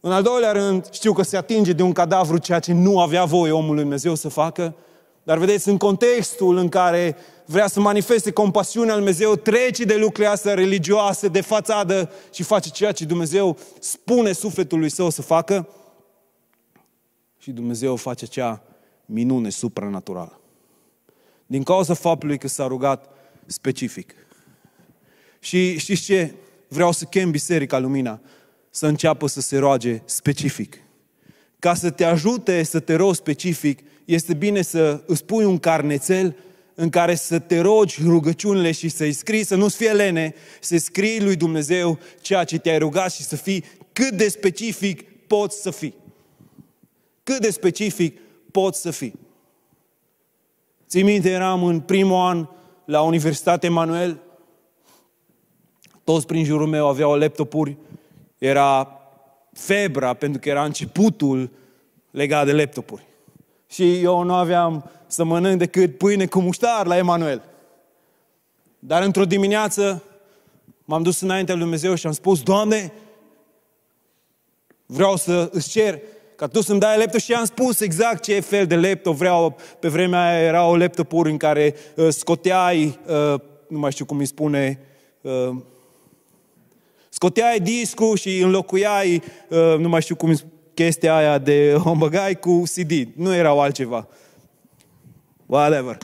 În al doilea rând, știu că se atinge de un cadavru ceea ce nu avea voie omul lui Dumnezeu să facă, dar vedeți, în contextul în care vrea să manifeste compasiunea lui Dumnezeu, trece de lucrurile astea religioase, de fațadă și face ceea ce Dumnezeu spune sufletului său să facă și Dumnezeu face cea minune supranaturală. Din cauza faptului că s-a rugat specific. Și știți ce? Vreau să chem Biserica Lumina să înceapă să se roage specific. Ca să te ajute să te rogi specific, este bine să îți pui un carnețel în care să te rogi rugăciunile și să-i scrii, să nu-ți fie lene, să scrii lui Dumnezeu ceea ce te-ai rugat și să fii cât de specific poți să fii. Cât de specific poți să fii. Ții minte, eram în primul an la Universitatea Emanuel, toți prin jurul meu aveau laptopuri era febra, pentru că era începutul legat de laptopuri. Și eu nu aveam să mănânc decât pâine cu muștar la Emanuel. Dar într-o dimineață m-am dus înaintea lui Dumnezeu și am spus, Doamne, vreau să îți cer ca Tu să-mi dai laptop și am spus exact ce fel de laptop vreau. Pe vremea aia era o laptopuri în care uh, scoteai, uh, nu mai știu cum îi spune, uh, Scoteai discul și înlocuiai, uh, nu mai știu cum chestia aia de o băgai cu CD. Nu erau altceva. Whatever.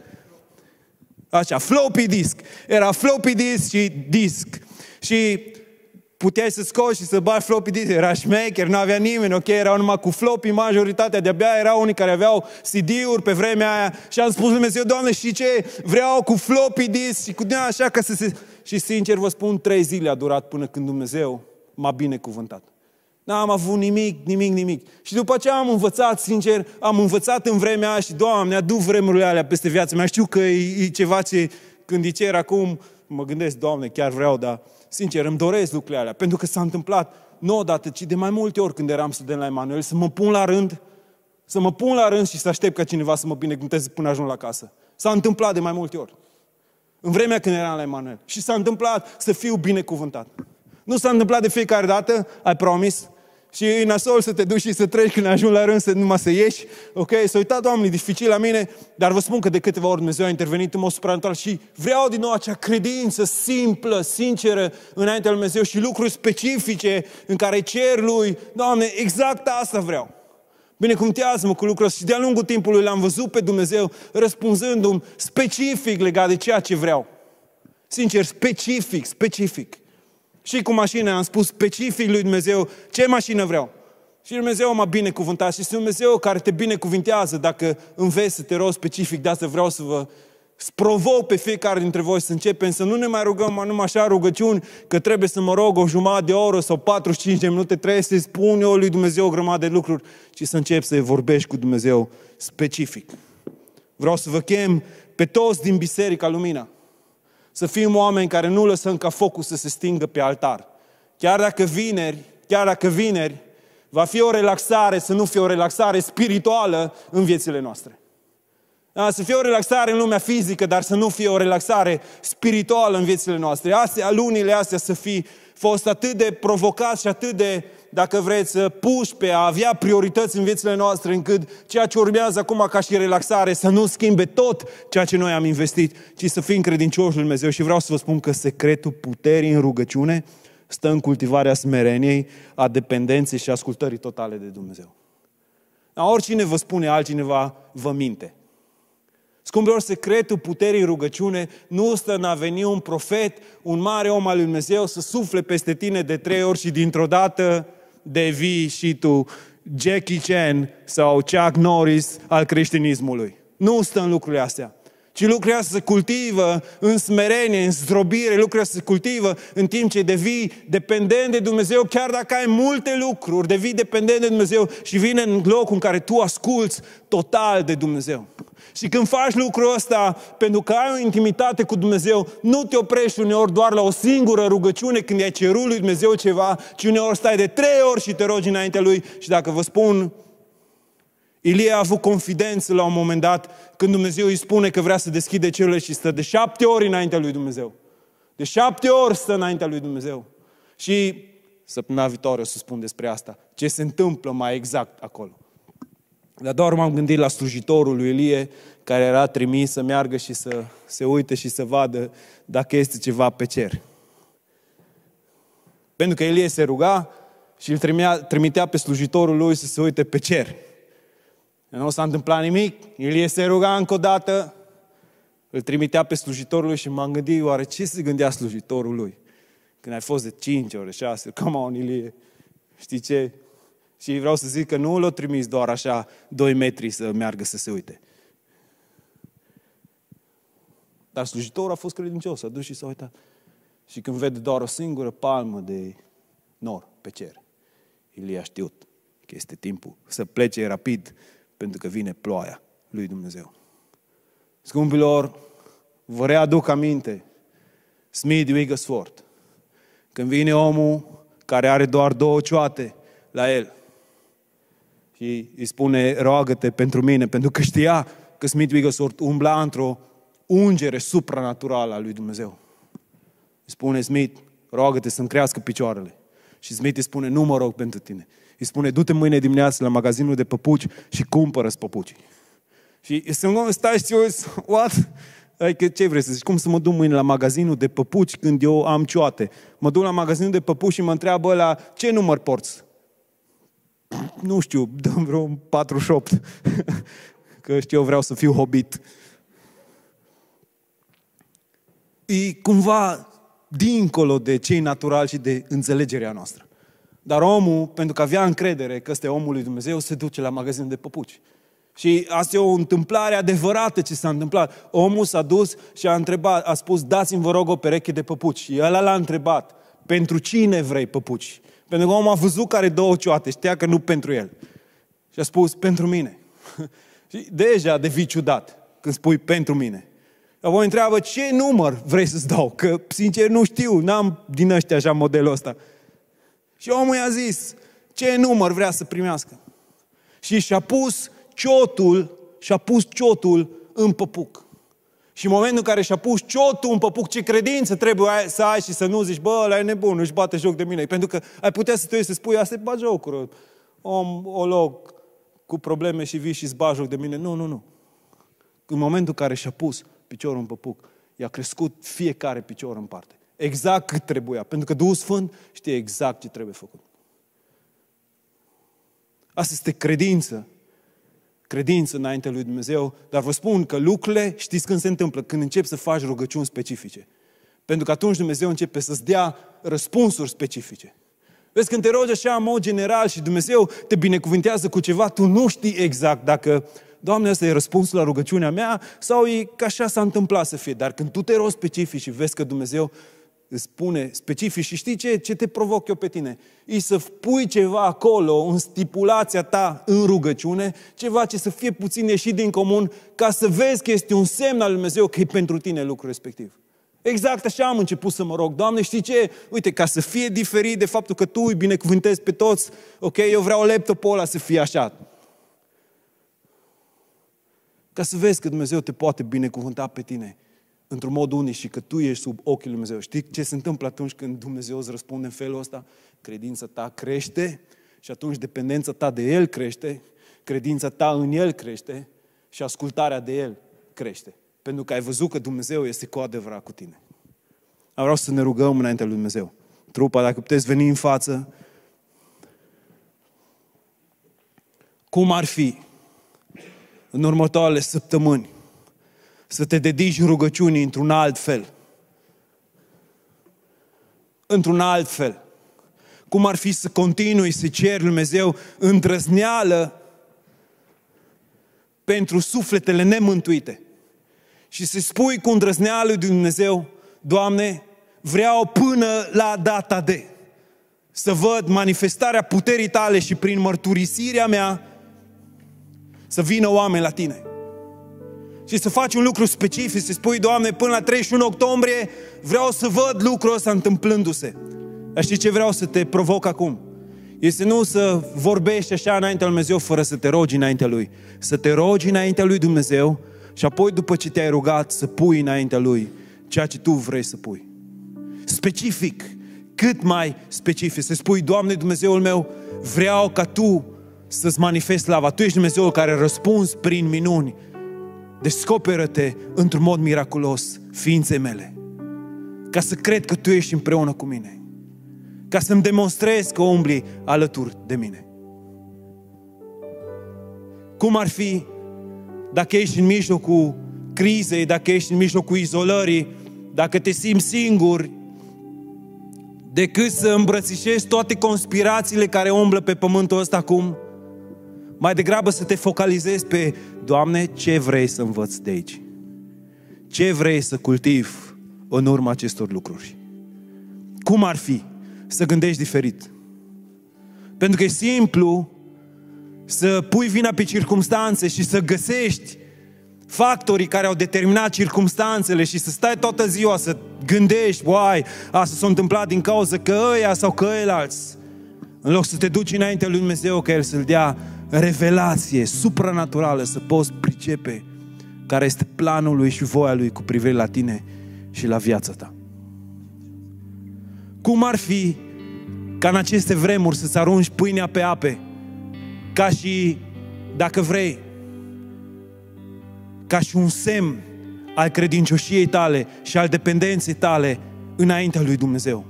Așa, floppy disk. Era floppy disk și disc. Și puteai să scoți și să bagi floppy disk, era șmecher, nu avea nimeni, ok, erau numai cu floppy, majoritatea, de-abia erau unii care aveau CD-uri pe vremea aia și am spus lui Dumnezeu, Doamne, și ce, vreau cu floppy disk și cu din așa ca să se... Și sincer vă spun, trei zile a durat până când Dumnezeu m-a binecuvântat. N-am avut nimic, nimic, nimic. Și după ce am învățat, sincer, am învățat în vremea aia și, Doamne, adu vremurile alea peste viața mea. Știu că e, e ceva ce, când e cer acum, mă gândesc, Doamne, chiar vreau, dar, sincer, îmi doresc lucrurile alea. Pentru că s-a întâmplat, nu odată, ci de mai multe ori când eram student la Emanuel, să mă pun la rând, să mă pun la rând și să aștept ca cineva să mă binecuvânteze până ajung la casă. S-a întâmplat de mai multe ori. În vremea când eram la Emanuel. Și s-a întâmplat să fiu binecuvântat. Nu s-a întâmplat de fiecare dată, ai promis, și e nasol să te duci și să treci când ajungi la rând să numai să ieși. Ok, s-a uitat oamenii dificil la mine, dar vă spun că de câteva ori Dumnezeu a intervenit în mod supranatural și vreau din nou acea credință simplă, sinceră înaintea lui Dumnezeu și lucruri specifice în care cer lui, Doamne, exact asta vreau. Binecuvântează-mă cu lucrul ăsta și de-a lungul timpului l-am văzut pe Dumnezeu răspunzându-mi specific legat de ceea ce vreau. Sincer, specific, specific. Și cu mașina am spus specific lui Dumnezeu ce mașină vreau. Și Dumnezeu m-a binecuvântat și este Dumnezeu care te binecuvintează dacă înveți să te rogi specific. De asta vreau să vă sprovoc pe fiecare dintre voi să începem să nu ne mai rugăm numai așa rugăciuni că trebuie să mă rog o jumătate de oră sau 45 de minute, trebuie să-i spun eu lui Dumnezeu o grămadă de lucruri, ci să încep să-i vorbești cu Dumnezeu specific. Vreau să vă chem pe toți din Biserica Lumina să fim oameni care nu lăsăm ca focul să se stingă pe altar. Chiar dacă vineri, chiar dacă vineri, va fi o relaxare, să nu fie o relaxare spirituală în viețile noastre. Da, să fie o relaxare în lumea fizică, dar să nu fie o relaxare spirituală în viețile noastre. Astea, lunile astea să fi fost atât de provocați și atât de dacă vreți, puși pe a avea priorități în viețile noastre, încât ceea ce urmează acum ca și relaxare să nu schimbe tot ceea ce noi am investit, ci să fim credincioși lui Dumnezeu. Și vreau să vă spun că secretul puterii în rugăciune stă în cultivarea smereniei, a dependenței și ascultării totale de Dumnezeu. Dar oricine vă spune altcineva, vă minte. Scumpilor, secretul puterii rugăciune nu stă în a veni un profet, un mare om al lui Dumnezeu să sufle peste tine de trei ori și dintr-o dată devii și tu Jackie Chan sau Chuck Norris al creștinismului. Nu stă în lucrurile astea. Ci lucrurile astea se cultivă în smerenie, în zdrobire, lucrurile astea se cultivă în timp ce devii dependent de Dumnezeu, chiar dacă ai multe lucruri, devii dependent de Dumnezeu și vine în locul în care tu asculți total de Dumnezeu. Și când faci lucrul ăsta, pentru că ai o intimitate cu Dumnezeu, nu te oprești uneori doar la o singură rugăciune când ai cerut lui Dumnezeu ceva, ci uneori stai de trei ori și te rogi înaintea lui. Și dacă vă spun, Ilie a avut confidență la un moment dat când Dumnezeu îi spune că vrea să deschide cerurile și stă de șapte ori înaintea lui Dumnezeu. De șapte ori stă înaintea lui Dumnezeu. Și săptămâna viitoare o să spun despre asta. Ce se întâmplă mai exact acolo. Dar doar m-am gândit la slujitorul lui Ilie, care era trimis să meargă și să se uite și să vadă dacă este ceva pe cer. Pentru că Ilie se ruga și îl trimitea pe slujitorul lui să se uite pe cer. Nu s-a întâmplat nimic, Ilie se ruga încă o dată, îl trimitea pe slujitorul lui și m-am gândit, oare ce se gândea slujitorul lui? Când ai fost de 5 ore, 6, come on, Ilie, știi ce? Și vreau să zic că nu l-a trimis doar așa 2 metri să meargă să se uite. Dar slujitorul a fost credincios, a dus și s-a uitat. Și când vede doar o singură palmă de nor pe cer, Ilie a știut că este timpul să plece rapid, pentru că vine ploaia lui Dumnezeu. Scumpilor, vă readuc aminte, Smith Wigglesworth, când vine omul care are doar două cioate la el, și îi spune, roagă-te pentru mine, pentru că știa că Smith Wigglesworth umbla într-o ungere supranaturală a lui Dumnezeu. Îi spune Smith, roagă-te să-mi crească picioarele. Și Smith îi spune, nu mă rog pentru tine. Îi spune, du-te mâine dimineață la magazinul de păpuci și cumpără păpuci. Și să stai și eu, what? Adică ce vrei să zici? Cum să mă duc mâine la magazinul de păpuci când eu am cioate? Mă duc la magazinul de păpuci și mă întreabă la ce număr porți? nu știu, dăm vreo 48. Că știu, eu vreau să fiu hobbit. E cumva dincolo de cei naturali și de înțelegerea noastră. Dar omul, pentru că avea încredere că este omul lui Dumnezeu, se duce la magazin de păpuci. Și asta e o întâmplare adevărată ce s-a întâmplat. Omul s-a dus și a întrebat, a spus, dați-mi vă rog o pereche de păpuci. Și el l-a întrebat, pentru cine vrei păpuci? Pentru că omul a văzut că are două cioate, știa că nu pentru el. Și a spus, pentru mine. și deja devii ciudat când spui pentru mine. Apoi întreabă, ce număr vrei să-ți dau? Că, sincer, nu știu, n-am din ăștia așa modelul ăsta. Și omul i-a zis, ce număr vrea să primească? Și și-a pus ciotul, și-a pus ciotul în păpuc. Și în momentul în care și-a pus ciotul în păpuc, ce credință trebuie să ai și să nu zici, bă, ăla e nebun, își bate joc de mine. Pentru că ai putea să te să spui, asta e jocură. Om, o loc cu probleme și vii și îți joc de mine. Nu, nu, nu. În momentul în care și-a pus piciorul în păpuc, i-a crescut fiecare picior în parte. Exact cât trebuia. Pentru că Duhul Sfânt știe exact ce trebuie făcut. Asta este credință credință înainte lui Dumnezeu, dar vă spun că lucrurile, știți când se întâmplă? Când începi să faci rugăciuni specifice. Pentru că atunci Dumnezeu începe să-ți dea răspunsuri specifice. Vezi, când te rogi așa în mod general și Dumnezeu te binecuvintează cu ceva, tu nu știi exact dacă, Doamne, ăsta e răspunsul la rugăciunea mea sau e că așa s-a întâmplat să fie. Dar când tu te rogi specific și vezi că Dumnezeu îți spune specific și știi ce, ce te provoc eu pe tine? E să pui ceva acolo, în stipulația ta, în rugăciune, ceva ce să fie puțin ieșit din comun, ca să vezi că este un semn al Lui Dumnezeu că e pentru tine lucrul respectiv. Exact așa am început să mă rog. Doamne, știi ce? Uite, ca să fie diferit de faptul că Tu îi binecuvântezi pe toți, ok, eu vreau laptopul ăla să fie așa. Ca să vezi că Dumnezeu te poate binecuvânta pe tine într-un mod unic și că tu ești sub ochii lui Dumnezeu. Știi ce se întâmplă atunci când Dumnezeu îți răspunde în felul ăsta? Credința ta crește și atunci dependența ta de El crește, credința ta în El crește și ascultarea de El crește. Pentru că ai văzut că Dumnezeu este cu adevărat cu tine. Vreau să ne rugăm înaintea lui Dumnezeu. Trupa, dacă puteți veni în față, cum ar fi în următoarele săptămâni să te dedici rugăciunii într-un alt fel. Într-un alt fel. Cum ar fi să continui să ceri Lui Dumnezeu îndrăzneală pentru sufletele nemântuite. Și să spui cu îndrăzneală lui Dumnezeu, Doamne, vreau până la data de să văd manifestarea puterii tale și prin mărturisirea mea să vină oameni la tine și să faci un lucru specific, să spui, Doamne, până la 31 octombrie vreau să văd lucrul ăsta întâmplându-se. Dar știi ce vreau să te provoc acum? Este nu să vorbești așa înaintea lui Dumnezeu fără să te rogi înaintea Lui. Să te rogi înaintea Lui Dumnezeu și apoi după ce te-ai rugat să pui înaintea Lui ceea ce tu vrei să pui. Specific, cât mai specific. Să spui, Doamne Dumnezeul meu, vreau ca Tu să-ți manifesti lava. Tu ești Dumnezeul care răspunzi prin minuni Descoperă-te într-un mod miraculos ființe mele. Ca să cred că Tu ești împreună cu mine. Ca să-mi demonstrezi că umbli alături de mine. Cum ar fi dacă ești în mijlocul crizei, dacă ești în mijlocul izolării, dacă te simți singur, decât să îmbrățișezi toate conspirațiile care umblă pe pământul ăsta acum, mai degrabă să te focalizezi pe, Doamne, ce vrei să învăț de aici? Ce vrei să cultiv în urma acestor lucruri? Cum ar fi să gândești diferit? Pentru că e simplu să pui vina pe circumstanțe și să găsești factorii care au determinat circumstanțele și să stai toată ziua să gândești, uai, asta s-a întâmplat din cauza că ăia sau că alți. În loc să te duci înainte lui Dumnezeu ca El să-l dea revelație supranaturală să poți pricepe care este planul lui și voia lui cu privire la tine și la viața ta. Cum ar fi ca în aceste vremuri să-ți arunci pâinea pe ape, ca și, dacă vrei, ca și un semn al credincioșiei tale și al dependenței tale înaintea lui Dumnezeu.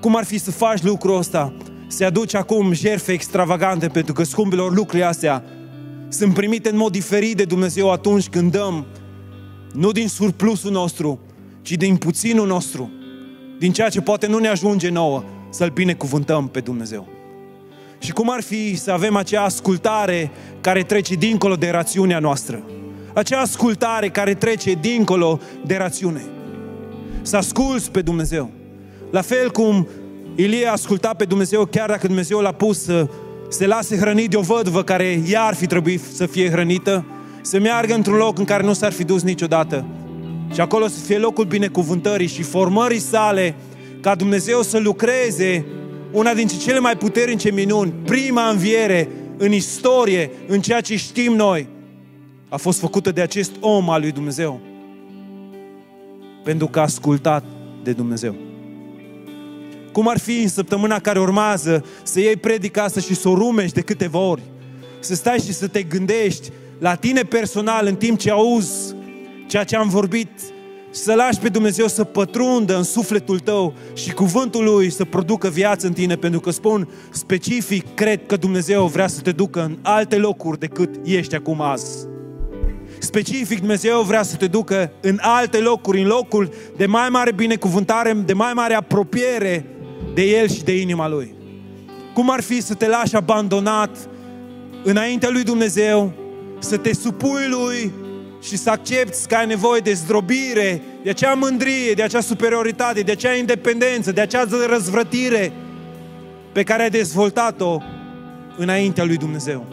Cum ar fi să faci lucrul ăsta se aduce acum jerfe extravagante pentru că scumpilor lucrurile astea sunt primite în mod diferit de Dumnezeu atunci când dăm nu din surplusul nostru, ci din puținul nostru, din ceea ce poate nu ne ajunge nouă, să-L binecuvântăm pe Dumnezeu. Și cum ar fi să avem acea ascultare care trece dincolo de rațiunea noastră? Acea ascultare care trece dincolo de rațiune. Să asculți pe Dumnezeu. La fel cum Ilie a ascultat pe Dumnezeu chiar dacă Dumnezeu l-a pus să se lase hrănit de o vădvă care ea ar fi trebuit să fie hrănită, să meargă într-un loc în care nu s-ar fi dus niciodată. Și acolo să fie locul binecuvântării și formării sale, ca Dumnezeu să lucreze una dintre cele mai puternice minuni, prima înviere în istorie, în ceea ce știm noi, a fost făcută de acest om al lui Dumnezeu. Pentru că a ascultat de Dumnezeu. Cum ar fi în săptămâna care urmează să iei predica asta și să o rumești de câteva ori? Să stai și să te gândești la tine personal în timp ce auzi ceea ce am vorbit, să lași pe Dumnezeu să pătrundă în sufletul tău și cuvântul Lui să producă viață în tine, pentru că spun specific, cred că Dumnezeu vrea să te ducă în alte locuri decât ești acum azi. Specific, Dumnezeu vrea să te ducă în alte locuri, în locul de mai mare binecuvântare, de mai mare apropiere de El și de inima Lui. Cum ar fi să te lași abandonat înaintea Lui Dumnezeu, să te supui Lui și să accepti că ai nevoie de zdrobire, de acea mândrie, de acea superioritate, de acea independență, de acea răzvrătire pe care ai dezvoltat-o înaintea lui Dumnezeu.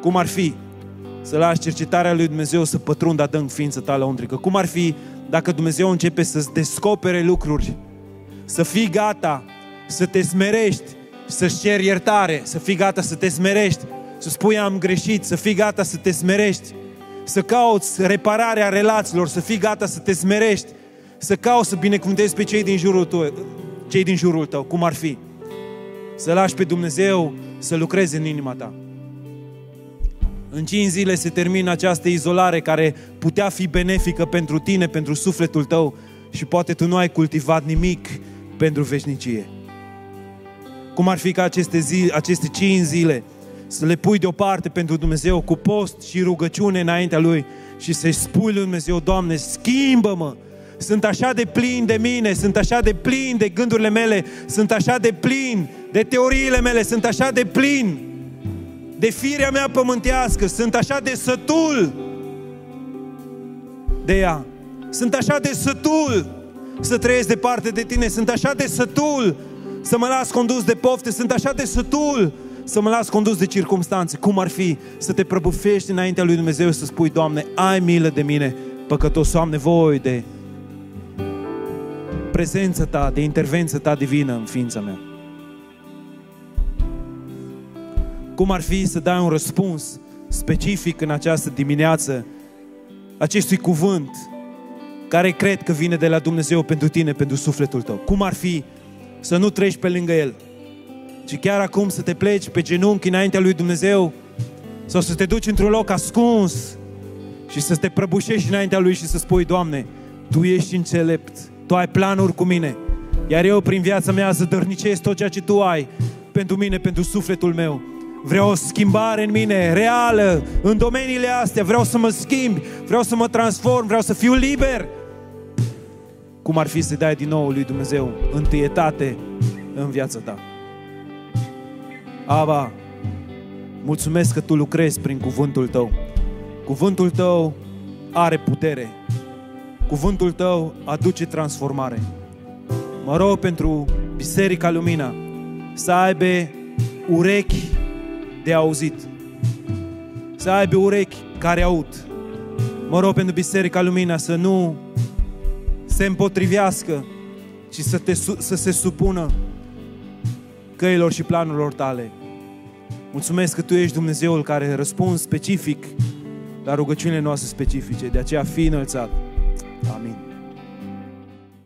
Cum ar fi să lași cercetarea lui Dumnezeu să pătrundă adânc ființa ta lăuntrică? Cum ar fi dacă Dumnezeu începe să-ți descopere lucruri, să fii gata, să te smerești, să-și ceri iertare, să fii gata să te smerești, să spui am greșit, să fii gata să te smerești, să cauți repararea relațiilor, să fii gata să te smerești, să cauți să binecuvântezi pe cei din jurul tău, cei din jurul tău, cum ar fi. Să lași pe Dumnezeu să lucreze în inima ta. În cinci zile se termină această izolare care putea fi benefică pentru tine, pentru sufletul tău și poate tu nu ai cultivat nimic pentru veșnicie. Cum ar fi ca aceste, zi, aceste cinci zile să le pui deoparte pentru Dumnezeu cu post și rugăciune înaintea Lui și să-i spui lui Dumnezeu, Doamne, schimbă-mă! Sunt așa de plin de mine, sunt așa de plin de gândurile mele, sunt așa de plin de teoriile mele, sunt așa de plin de firea mea pământească, sunt așa de sătul de ea. Sunt așa de sătul să trăiesc departe de tine, sunt așa de sătul să mă las condus de pofte, sunt așa de sătul să mă las condus de circumstanțe. Cum ar fi să te prăbufești înaintea lui Dumnezeu și să spui, Doamne, ai milă de mine, păcătos, am nevoie de prezența Ta, de intervenția Ta divină în ființa mea. Cum ar fi să dai un răspuns specific în această dimineață acestui cuvânt care cred că vine de la Dumnezeu pentru tine, pentru sufletul tău? Cum ar fi să nu treci pe lângă El, ci chiar acum să te pleci pe genunchi înaintea lui Dumnezeu sau să te duci într-un loc ascuns și să te prăbușești înaintea lui și să spui, Doamne, Tu ești înțelept, Tu ai planuri cu mine, iar eu prin viața mea să dărnicesc tot ceea ce Tu ai pentru mine, pentru sufletul meu. Vreau o schimbare în mine, reală, în domeniile astea. Vreau să mă schimb, vreau să mă transform, vreau să fiu liber. Cum ar fi să dai din nou lui Dumnezeu întâietate în viața ta? Aba, mulțumesc că Tu lucrezi prin cuvântul Tău. Cuvântul Tău are putere. Cuvântul Tău aduce transformare. Mă rog pentru Biserica Lumina să aibă urechi de auzit. Să aibă urechi care aud. Mă rog pentru Biserica Lumina să nu se împotrivească, ci să, te, să se supună căilor și planurilor tale. Mulțumesc că Tu ești Dumnezeul care răspuns specific la rugăciunile noastre specifice. De aceea fi înălțat.